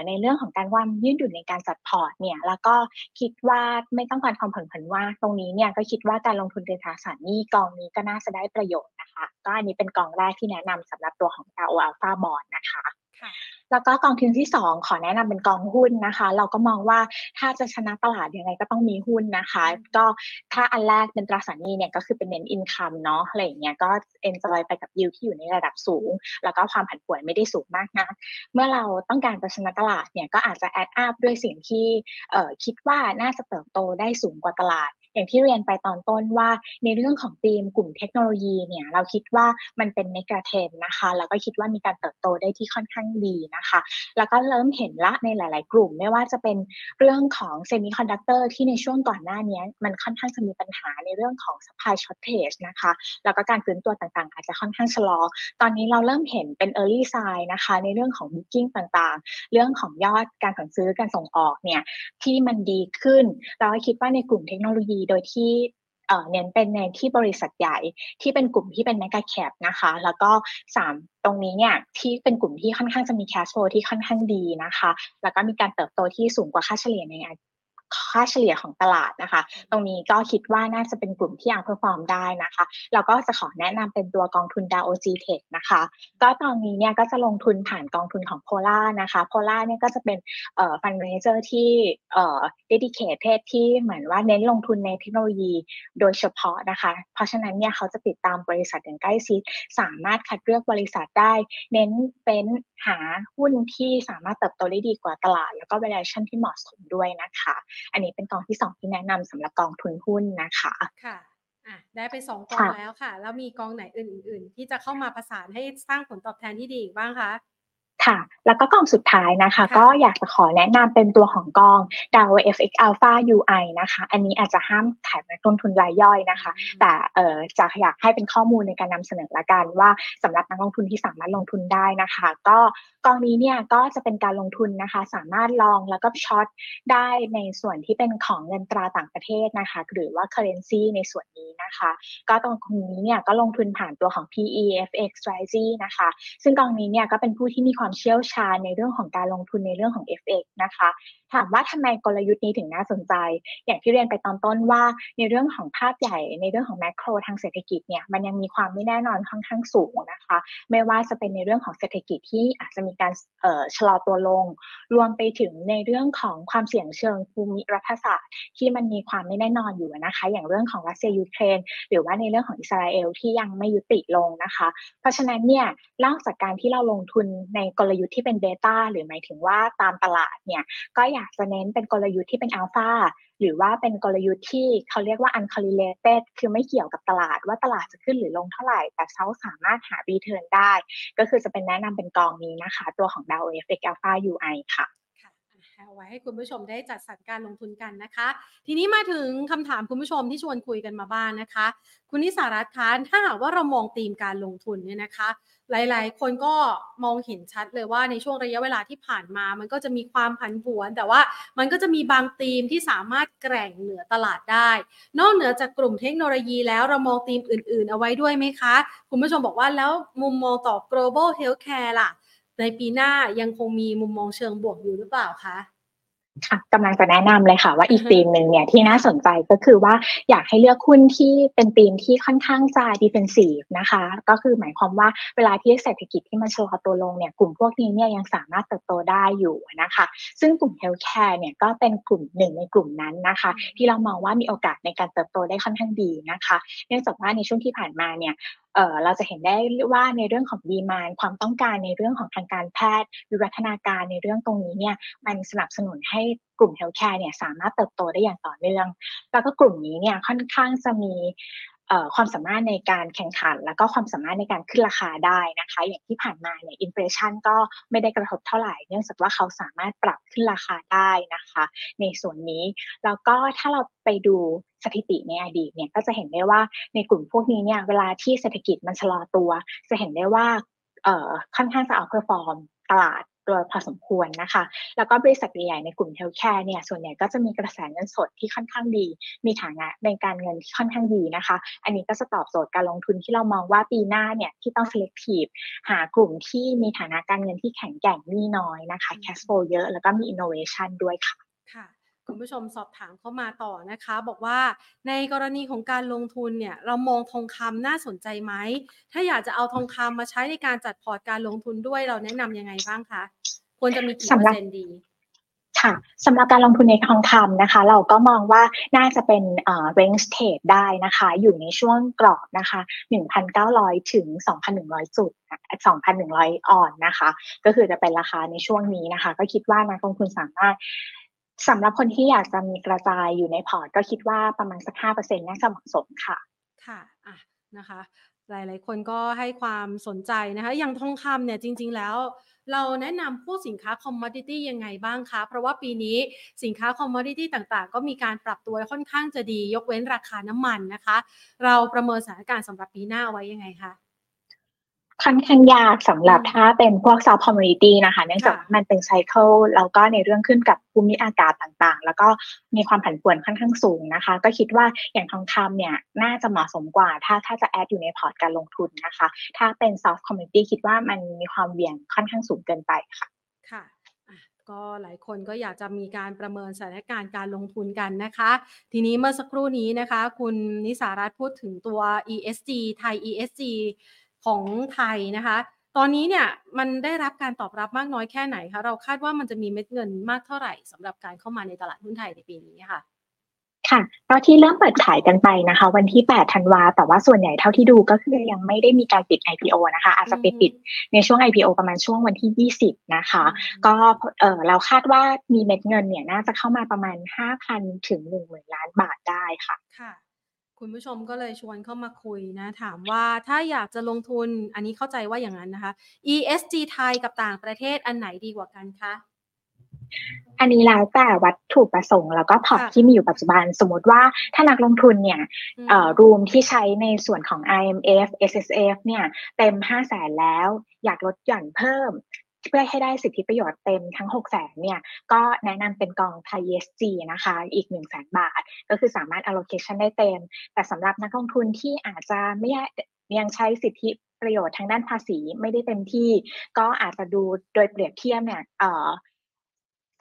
ในเรื่องของการว่ายืดหยุ่นในการจัดพอร์ตเนี่ยแล้วก็คิดว่าไม่ต้องการความผันผวนว่าตรงนี้เนี่ยก็คิดว่าการลงทุนในตราสารหนี้กองนี้ก็น่าจะได้ประโยชน์นะคะ ก็อันนี้เป็นกองแรกที่แนะนำสำหรับตัวของ r o Alpha Bond นะคะแล้วก็กองทุนที่ 2 ขอแนะนำเป็นกองหุ้นนะคะ เราก็มองว่าถ้าจะชนะตลาดยังไงก็ต้องมีหุ้นนะคะ ก็ถ้าอันแรกเป็นตราสารหนี้เนี่ยก็คือเป็นเน้น income เนาะอะไรอย่างเงี้ยก็ enjoy ไปกับยิวที่อยู่ในระดับสูง แล้วก็ความผันผวนไม่ได้สูงมากนะเมื่อเราต้องการจะชนะตลาดเนี่ยก็อาจจะ add up ด้วยสิ่งที่คิดว่าน่าจะเติบโตได้สูงกว่าตลาด อย่างที่เรียนไปตอนต้นว่าในเรื่องของธีมกลุ่มเทคโนโลยีเนี่ยเราคิดว่ามันเป็น megatrend นะคะ แล้วก็คิดว่ามีการเติบโตได้ที่ค่อนข้างดีนะคะ แล้วก็เริ่มเห็นละในหลาย ๆ กลุ่ม ไม่ว่าจะเป็นเรื่องของเซมิคอนดักเตอร์ที่ในช่วงก่อนหน้านี้มันค่อนข้างจะมีปัญหาในเรื่องของ supply shortage นะคะ แล้วก็การฟื้นตัวต่าง ๆ อาจจะค่อนข้างชะลอ ตอนนี้เราเริ่มเห็นเป็น early sign นะคะ ในเรื่องของ booking ต่างๆ เรื่องของยอดการสั่งซื้อการส่งออกเนี่ยที่มันดีขึ้น เราคิดว่าในกลุ่มเทคโนโลยีโดยที่เน้นเป็นในที่บริษัทใหญ่ที่เป็นกลุ่มที่เป็น mega cap นะคะ แล้วก็ 3 ตรงนี้เนี่ยที่เป็นกลุ่มที่ค่อนข้างจะมี cash flow ที่ค่อนข้างดีนะคะ แล้วก็มีการเติบโตที่สูงกว่าค่าเฉลี่ยใน ค่าเฉลี่ยของตลาดนะคะ ตรงนี้ก็คิดว่าน่าจะเป็นกลุ่มที่ outperform ได้นะคะเราก็จะขอแนะนำเป็นตัวกองทุน DAOL-GTECH นะคะ ก็ตอนนี้เนี่ยก็จะลงทุนผ่านกองทุนของ Polar นะคะ Polar เนี่ยก็จะเป็นเอ่อ fund manager ที่เอ่อ dedicate ที่เหมือนว่าเน้นลงทุนในเทคโนโลยีโดยเฉพาะนะคะ เพราะฉะนั้นเนี่ยเขาจะติดตามบริษัทอย่างใกล้ชิดสามารถคัดเลือกบริษัทได้ เน้นเป็นหาหุ้นที่สามารถเติบโตได้ดีกว่าตลาด แล้วก็ valuation ที่เหมาะสมด้วยนะคะอันนี้เป็นกองที่ 2 ที่แนะนำสำหรับกองทุนหุ้นนะคะค่ะอะได้ไปสองกองแล้วค่ะ แล้วมีกองไหนอื่น ๆ ที่จะเข้ามาประสานให้สร้างผลตอบแทนที่ดีบ้างคะ ค่ะ แล้วก็กองสุดท้ายนะคะ ก็อยากจะขอแนะนำเป็นตัวของกอง d a o FX Alpha UI นะคะ อันนี้อาจจะห้ามขายนักลงทุนรายย่อยนะคะ แต่เอ่อจะอยากให้เป็นข้อมูลในการนำเสนอละกันว่าสำหรับนักลงทุนที่สามารถลงทุนได้นะคะ ก็กองนี้เนี่ยก็จะเป็นการลงทุนนะคะ สามารถลองแล้วก็ช็อตได้ในส่วนที่เป็นของเงินตราต่างประเทศนะคะ หรือว่า currency ในส่วนนี้นะคะ ก็ตรงนี้เนี่ยก็ลงทุนผ่านตัวของ PEFX strategy นะคะ ซึ่งกองนี้เนี่ยก็เป็นผู้ที่มีความเชี่ยวชาญในเรื่องของการลงทุนในเรื่องของ FX นะคะ ถามว่าทำไมกลยุทธ์นี้ถึงน่าสนใจ อย่างที่เรียนไปตอนต้นว่าในเรื่องของภาพใหญ่ในเรื่องของแมกโรทางเศรษฐกิจเนี่ยมันยังมีความไม่แน่นอนค่อนข้างสูงนะคะ ไม่ว่าจะเป็นในเรื่องของเศรษฐกิจที่อาจจะมีการชะลอตัวลง รวมไปถึงในเรื่องของความเสี่ยงเชิงภูมิรัฐศาสตร์ ที่มันมีความไม่แน่นอนอยู่นะคะ อย่างเรื่องของรัสเซียยูเครน หรือว่าในเรื่องของอิสราเอลที่ยังไม่ยุติลงนะคะ เพราะฉะนั้นเนี่ยนอกจากการที่เราลงทุนในกลยุทธ์ที่เป็นเบต้าหรือหมายถึงว่าตามตลาดเนี่ยก็อยากจะเน้นเป็นกลยุทธ์ที่เป็นอัลฟาหรือว่าเป็นกลยุทธ์ที่เขาเรียกว่า uncorrelated คือไม่เกี่ยวกับตลาดว่าตลาดจะขึ้นหรือลงเท่าไหร่ แต่เขาสามารถหา return ได้ ก็คือจะเป็นแนะนำเป็นกองนี้นะคะ ตัวของ Dow FX Alpha UI ค่ะ เอาไว้ให้คุณผู้ชมได้จัดสรรการลงทุนกันนะคะ ทีนี้มาถึงคำถามคุณผู้ชมที่ชวนคุยกันมาบ้างนนะคะ คุณนิสารัตน์คะถ้าหากว่าเรามองธีมการลงทุนเนี่ยนะคะ หลายๆ คนก็มองเห็นชัดเลยว่าในช่วงระยะเวลาที่ผ่านมา มันก็จะมีความผันผวน แต่ว่ามันก็จะมีบางธีมที่สามารถแกร่งเหนือตลาดได้ นอกเหนือจากกลุ่มเทคโนโลยีแล้วเรามองธีมอื่น ๆ เอาไว้ด้วยไหมคะ คุณผู้ชมบอกว่าแล้วมุมมองต่อ global healthcare ล่ะในปีหน้ายังคงมีมุมมองเชิงบวกอยู่หรือเปล่าคะ ค่ะกำลังจะแนะนำเลยค่ะว่าอีกธีมหนึ่งเนี่ยที่น่าสนใจก็คือว่าอยากให้เลือกหุ้นที่เป็นธีมที่ค่อนข้างจะดิเฟนซีฟนะคะ ก็คือหมายความว่าเวลาที่เศรษฐกิจที่มันชะลอตัวลงเนี่ยกลุ่มพวกนี้เนี่ยยังสามารถเติบโตได้อยู่นะคะ ซึ่งกลุ่ม healthcare เนี่ยก็เป็นกลุ่มหนึ่งในกลุ่มนั้นนะคะ ที่เรามองว่ามีโอกาสในการเติบโตได้ค่อนข้างดีนะคะ เนื่องจากว่าในช่วงที่ผ่านมาเนี่ย เราจะเห็นได้ว่าในเรื่องของ demand ความต้องการในเรื่องของทางการแพทย์วิวัฒนาการในเรื่องตรงนี้เนี่ยมันสนับสนุนให้กลุ่ม healthcare เนี่ยสามารถเติบโตได้อย่างต่อเนื่อง แล้วก็กลุ่มนี้เนี่ยค่อนข้างจะมีความสามารถในการแข่งขัน แล้วก็ความสามารถในการขึ้นราคาได้นะคะ อย่างที่ผ่านมาเนี่ย inflation ก็ไม่ได้กระทบเท่าไหร่ เนื่องจากว่าเขาสามารถปรับขึ้นราคาได้นะคะ ในส่วนนี้ แล้วก็ถ้าเราไปดู สถิติในอดีตเนี่ยก็จะเห็นได้ว่าในกลุ่มพวกนี้เนี่ยเวลาที่เศรษฐกิจมันชะลอตัว จะเห็นได้ว่าค่อนข้างจะ outperform ตลาดได้พอสมควรนะคะ แล้วก็บริษัทใหญ่ในกลุ่ม healthcare เนี่ย ส่วนใหญ่ก็จะมีกระแสเงินสดที่ค่อนข้างดี มีฐานะในการเงินที่ค่อนข้างดีนะคะ อันนี้ก็จะตอบโจทย์การลงทุนที่เรามองว่าปีหน้าเนี่ยที่ต้อง selective หากลุ่มที่มีฐานะการเงินที่แข็งแกร่งหนี้น้อยนะคะ cash flow เยอะ แล้วก็มี innovation ด้วยค่ะ ค่ะ คุณผู้ชมสอบถามเข้ามาต่อนะคะ บอกว่าในกรณีของการลงทุนเนี่ยเรามองทองคำน่าสนใจไหม ถ้าอยากจะเอาทองคำมาใช้ในการจัดพอร์ตการลงทุนด้วยเราแนะนำยังไงบ้างคะควรจะมีกี่เปอร์เซ็นต์ดีค่ะสำหรับการลงทุนในทองคำนะคะ เราก็มองว่าน่าจะเป็นเอ่อ range trade ได้นะคะ อยู่ในช่วงกรอบนะคะ 1,900 ถึง 2,100 จุด 2,100 ออนนะคะ ก็คือจะเป็นราคาในช่วงนี้นะคะ ก็คิดว่านักลงทุนสามารถ สำหรับคนที่อยากจะมีกระจายอยู่ในพอร์ต ก็คิดว่าประมาณสัก5%น่าจะเหมาะสมค่ะ ค่ะอะนะคะ หลาย ๆ คนก็ให้ความสนใจนะคะ อย่างทองคำเนี่ยจริง ๆ แล้วเราแนะนำพวกสินค้า commodity ยังไงบ้างคะ เพราะว่าปีนี้สินค้า commodity ต่างๆ ก็มีการปรับตัวค่อนข้างจะดี ยกเว้นราคาน้ำมันนะคะ เราประเมินสถานการณ์สำหรับปีหน้าเอาไว้ยังไงคะ ค่อนข้างยากสำหรับอืมถ้าเป็นพวก soft commodity นะคะ เนื่องจากค่ะว่ามันเป็น cycle แล้วก็ในเรื่องขึ้นกับภูมิอากาศต่างๆ แล้วก็มีความผันผวนค่อนข้างสูงนะคะ ก็คิดว่าอย่างทองคำเนี่ยน่าจะเหมาะสมกว่า ถ้าถ้าจะ add อยู่ในพอร์ตการลงทุนนะคะ ถ้าเป็น soft commodity คิดว่ามันมีความเบี่ยงค่อนข้างสูงเกินไปค่ะค่ะอะก็หลายคนก็อยากจะมีการประเมินสถานการณ์การลงทุนกันนะคะ ทีนี้เมื่อสักครู่นี้นะคะ คุณนิสารัตน์พูดถึงตัว ESG ไทย ESG ของไทยนะคะ ตอนนี้เนี่ยมันได้รับการตอบรับมากน้อยแค่ไหนคะ เราคาดว่ามันจะมีเม็ดเงินมากเท่าไหร่สำหรับการเข้ามาในตลาดหุ้นไทยในปีนี้ค่ะค่ะก็ที่เริ่มเปิดขายกันไปนะคะ วันที่ 8 ธันวา แต่ว่าส่วนใหญ่เท่าที่ดูก็คือยังไม่ได้มีการปิด IPO นะคะ อาจจะไปปิดในช่วง IPO ประมาณช่วงวันที่ 20 นะคะ ก็เออเราคาดว่ามีเม็ดเงินเนี่ยน่าจะเข้ามาประมาณ 5,000 ถึง 10,000 ล้านบาทได้ค่ะค่ะ คุณผู้ชมก็เลยชวนเข้ามาคุยนะ ถามว่าถ้าอยากจะลงทุนอันนี้เข้าใจว่าอย่างนั้นนะคะ ESG ไทยกับต่างประเทศอันไหนดีกว่ากันคะอันนี้แล้วแต่วัตถุประสงค์แล้วก็พอร์ตค่ะที่มีอยู่ปัจจุบันสมมติว่าถ้านักลงทุนเนี่ยอืมเอ่อรูมที่ใช้ในส่วนของ IMF SSF เนี่ยเต็ม 5 0 0แสนแล้ว อยากลดหย่อนเพิ่ม เพื่อให้ได้สิทธิประโยชน์เต็มทั้ง 6 0แสนเนี่ยก็แนะนำเป็นกองไทย ESG นะคะอีก 1 0 0 0 0แสนบาท ก็คือสามารถ allocation ได้เต็ม แต่สำหรับนักลงทุนที่อาจจะไม่ได้ยังใช้สิทธิประโยชน์ทางด้านภาษีไม่ได้เต็มที่ ก็อาจจะดูโดยเปรียบเทียบเนี่ยเออ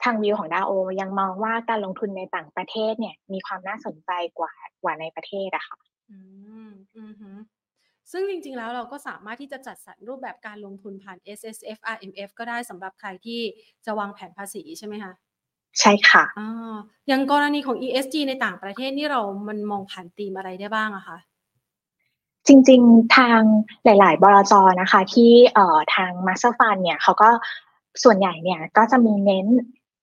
ทางวิวของดาโอ ยังมองว่าการลงทุนในต่างประเทศเนี่ยมีความน่าสนใจกว่ากว่าในประเทศอะค่ะอืมอือฮึ ซึ่งจริงๆแล้วเราก็สามารถที่จะจัดสรรรูปแบบการลงทุนผ่าน S S F R M F ก็ได้สำหรับใครที่จะวางแผนภาษีใช่ไหมคะใช่ค่ะอ่าอย่างกรณีของ E S G ในต่างประเทศนี่เรามันมองผ่านธีมอะไรได้บ้างอะคะจริงๆทางหลาย ๆ บลจนะคะ ที่เอ่อทาง Master Fund เนี่ยเขาก็ส่วนใหญ่เนี่ยก็จะมีเน้น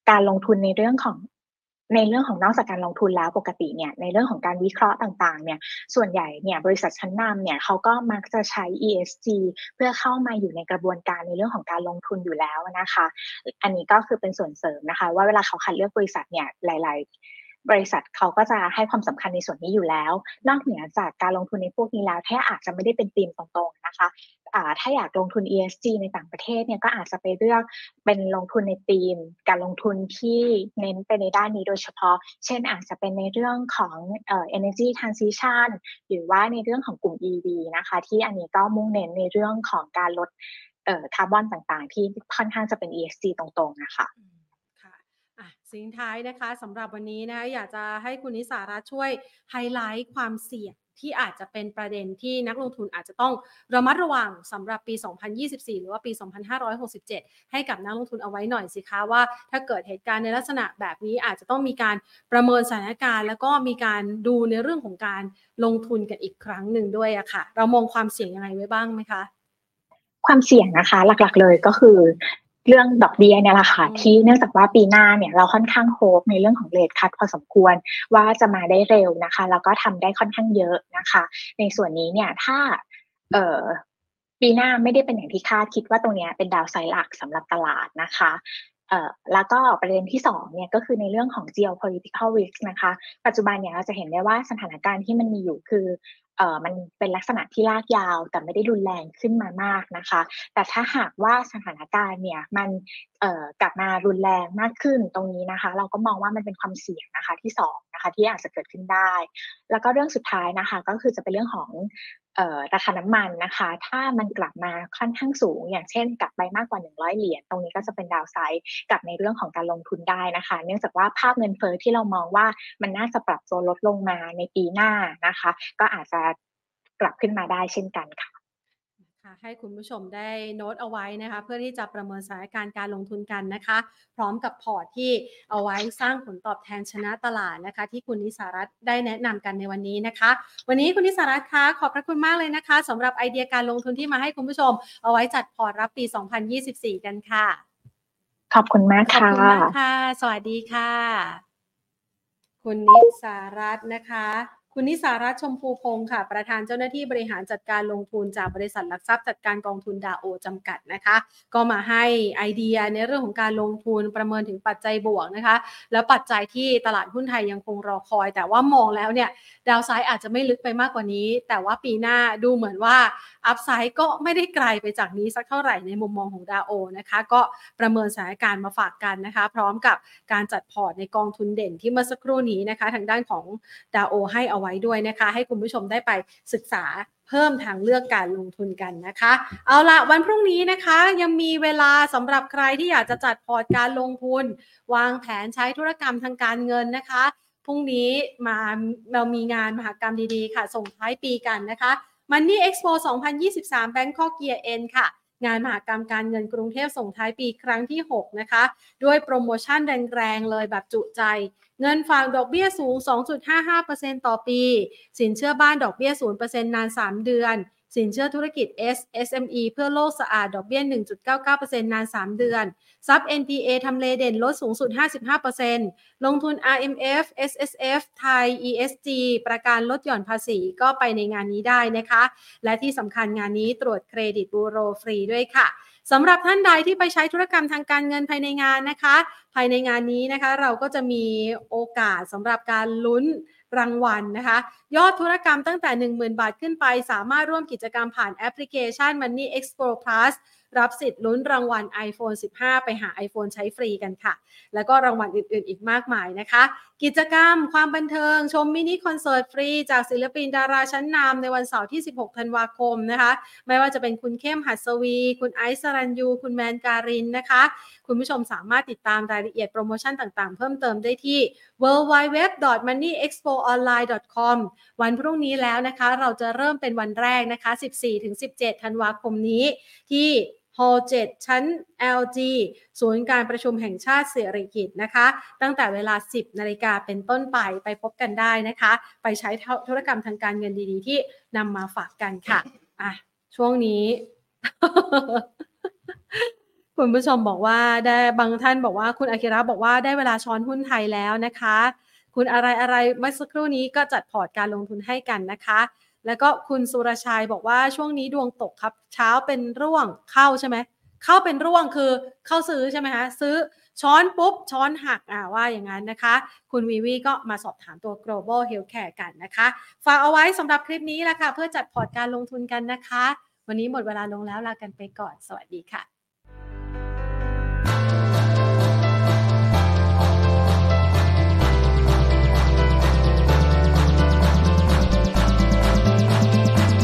การลงทุนในเรื่องของ ในเรื่องของนอกจากการลงทุนแล้วปกติเนี่ยในเรื่องของการวิเคราะห์ต่างๆเนี่ยส่วนใหญ่เนี่ยบริษัทชั้นนำเนี่ยเขาก็มักจะใช้ ESG เพื่อเข้ามาอยู่ในกระบวนการในเรื่องของการลงทุนอยู่แล้วนะคะ อันนี้ก็คือเป็นส่วนเสริมนะคะ ว่าเวลาเขาคัดเลือกบริษัทเนี่ยหลาย ๆ บริษัทเขาก็จะให้ความสำคัญในส่วนนี้อยู่แล้ว นอกเหนือจากการลงทุนในพวกนี้แล้วถ้าอาจจะไม่ได้เป็นธีมตรงๆนะคะถ้าอยากลงทุน ESG ในต่างประเทศเนี่ยก็อาจจะไปเลือกเป็นลงทุนในธีม การลงทุนที่เน้นไปในด้านนี้โดยเฉพาะ เช่นอาจจะเป็นในเรื่องของเอ่อ energy transition หรือว่าในเรื่องของกลุ่ม EV นะคะ ที่อันนี้ก็มุ่งเน้นในเรื่องของการลดเอ่อคาร์บอนต่างๆ ที่ค่อนข้างจะเป็น ESG ตรงๆนะคะ อะสิ่งท้ายนะคะสำหรับวันนี้นะคะอยากจะให้คุณนิสารัตช่วยไฮไลท์ความเสี่ยงที่อาจจะเป็นประเด็นที่นักลงทุนอาจจะต้องระมัดระวังสำหรับปี 2024 หรือว่าปี 2567 ให้กับนักลงทุนเอาไว้หน่อยสิคะว่าถ้าเกิดเหตุการณ์ในลักษณะแบบนี้อาจจะต้องมีการประเมินสถานการณ์ แล้วก็มีการดูในเรื่องของการลงทุนกันอีกครั้งหนึ่งด้วยอะค่ะ เรามองความเสี่ยงยังไงไว้บ้างไหมคะ ความเสี่ยงนะคะ หลักๆเลยก็คือ เรื่องดอกเบี้ยเนี่ยแหละค่ะอืมที่เนื่องจากว่าปีหน้าเนี่ยเราค่อนข้างโฮปในเรื่องของเลทคัดพอสมควรว่าจะมาได้เร็วนะคะ แล้วก็ทำได้ค่อนข้างเยอะนะคะ ในส่วนนี้เนี่ยถ้าเอ่อปีหน้าไม่ได้เป็นอย่างที่คาดคิดว่าตรงเนี้ยเป็นดาวไซด์หลักสำหรับตลาดนะคะเอ่อ แล้วก็ประเด็นที่สองเนี่ยก็คือในเรื่องของ geopolitical risk นะคะ ปัจจุบันเนี่ยเราจะเห็นได้ว่าสถานการณ์ที่มันมีอยู่คือเออมันเป็นลักษณะที่ลากยาวแต่ไม่ได้รุนแรงขึ้นมามากนะคะ แต่ถ้าหากว่าสถานการณ์เนี่ยมันเอ่อกลับมารุนแรงมากขึ้นตรงนี้นะคะ เราก็มองว่ามันเป็นความเสี่ยงนะคะที่สองนะคะที่อาจจะเกิดขึ้นได้ แล้วก็เรื่องสุดท้ายนะคะก็คือจะเป็นเรื่องของ ราคาน้ำมันนะคะ ถ้ามันกลับมาค่อนข้างสูง อย่างเช่น กลับไปมากกว่า 100 เหรียญตรงนี้ก็จะเป็นดาวไซด์กับในเรื่องของการลงทุนได้นะคะ เนื่องจากว่าภาพเงินเฟ้อที่เรามองว่ามันน่าจะปรับตัวลดลงมาในปีหน้านะคะ ก็อาจจะกลับขึ้นมาได้เช่นกันค่ะ ให้คุณผู้ชมได้โน้ตเอาไว้นะคะ เพื่อที่จะประเมินสถานการณ์การลงทุนกันนะคะ พร้อมกับพอร์ตที่เอาไว้สร้างผลตอบแทนชนะตลาดนะคะ ที่คุณนิสารัตน์ได้แนะนำกันในวันนี้นะคะ วันนี้คุณนิสารัตน์คะขอบพระคุณมากเลยนะคะสำหรับไอเดียการลงทุนที่มาให้คุณผู้ชม เอาไว้จัดพอร์ตรับปี 2024 กันค่ะ ขอบคุณมากขอบค่ะคุณมากค่ะ สวัสดีค่ะ คุณนิสารัตน์นะคะ คุณนิสารัตชมพูพงศ์ค่ะ ประธานเจ้าหน้าที่บริหารจัดการลงทุนจากบริษัทหลักทรัพย์จัดการกองทุนดาโอจำกัดนะคะ ก็มาให้ไอเดียในเรื่องของการลงทุนประเมินถึงปัจจัยบวกนะคะ และปัจจัยที่ตลาดหุ้นไทยยังคงรอคอย แต่ว่ามองแล้วเนี่ย downside อาจจะไม่ลึกไปมากกว่านี้ แต่ว่าปีหน้าดูเหมือนว่า upside ก็ไม่ได้ไกลไปจากนี้สักเท่าไหร่ในมุมมองของ DAOL นะคะ ก็ประเมินสถานการณ์มาฝากกันนะคะ พร้อมกับการจัดพอร์ตในกองทุนเด่นที่เมื่อสักครู่นี้นะคะ ทางด้านของ DAOL ให้เอาไว้ด้วยนะคะ ให้คุณผู้ชมได้ไปศึกษาเพิ่มทางเลือกการลงทุนกันนะคะ เอาละวันพรุ่งนี้นะคะ ยังมีเวลาสำหรับใครที่อยากจะจัดพอร์ตการลงทุน วางแผนใช้ธุรกรรมทางการเงินนะคะ พรุ่งนี้มาเรามีงานมหกรรมดีๆ ค่ะ ส่งท้ายปีกันนะคะ Money Expo 2023 Bangkok Year End ค่ะ งานมหกรรมการเงินกรุงเทพส่งท้ายปีครั้งที่ 6 นะคะ ด้วยโปรโมชั่นแรงๆ เลยแบบจุใจ เงินฝากดอกเบี้ยสูง 2.55%ต่อปี สินเชื่อบ้านดอกเบี้ย 0%นาน 3 เดือน สินเชื่อธุรกิจ S SME เพื่อโลกสะอาดดอกเบี้ย 1.99%นาน 3 เดือน ซับ NPA ทำเลเด่นลดสูงสุด 55%ลงทุน RMF SSF ไทย ESG ประกันลดหย่อนภาษีก็ไปในงานนี้ได้นะคะ และที่สำคัญงานนี้ตรวจเครดิตบูโรฟรีด้วยค่ะสำหรับท่านใดที่ไปใช้ธุรกรรมทางการเงินภายในงานนะคะ ภายในงานนี้นะคะเราก็จะมีโอกาสสำหรับการลุ้น รางวัลนะคะ ยอดธุรกรรมตั้งแต่ 10,000 บาทขึ้นไป สามารถร่วมกิจกรรมผ่านแอปพลิเคชัน Money Expo Plus รับสิทธิ์ลุ้นรางวัล iPhone 15 ไปหา iPhone ใช้ฟรีกันค่ะ แล้วก็รางวัลอื่นๆ อีกมากมายนะคะ กิจกรรม ความบันเทิง ชมมินิคอนเสิร์ตฟรี จากศิลปินดาราชั้นนำในวันเสาร์ที่ 16 ธันวาคมนะคะ ไม่ว่าจะเป็นคุณเข้มหัสวีร์ คุณไอซ์ ศรัณยู คุณแมนการินนะคะ คุณผู้ชมสามารถติดตามรายละเอียดโปรโมชั่นต่างๆ เพิ่มเติมได้ที่ www.moneyexpoonline.com วันพรุ่งนี้แล้วนะคะ เราจะเริ่มเป็นวันแรกนะคะ 14-17 ธันวาคมนี้ที่ ฮอล7ชั้น LG ศูนย์การประชุมแห่งชาติเสรีกิจนะคะ ตั้งแต่เวลา 10 นาฬิกาเป็นต้นไปไปพบกันได้นะคะ ไปใช้ธุรกรรมทางการเงินดีๆ ที่นำมาฝากกันค่ะอะ ช่วงนี้ คุณผู้ชมบอกว่าได้บางท่านบอกว่าคุณอากิระบอกว่าได้เวลาช้อนหุ้นไทยแล้วนะคะ คุณอะไรอะไรเมื่อสักครู่นี้ก็จัดพอร์ตการลงทุนให้กันนะคะ แล้วก็คุณสุรชัยบอกว่าช่วงนี้ดวงตกครับ เช้าเป็นร่วงเข้าใช่ไหมเข้าเป็นร่วงคือเข้าซื้อใช่ไหมคะซื้อช้อนปุ๊บ ช้อนหักอ่าว่าอย่างนั้นนะคะ คุณวีวีก็มาสอบถามตัว global healthcare กันนะคะ ฝากเอาไว้สำหรับคลิปนี้แหละค่ะ เพื่อจัดพอร์ตการลงทุนกันนะคะ วันนี้หมดเวลาลงแล้วลากันไปก่อน สวัสดีค่ะ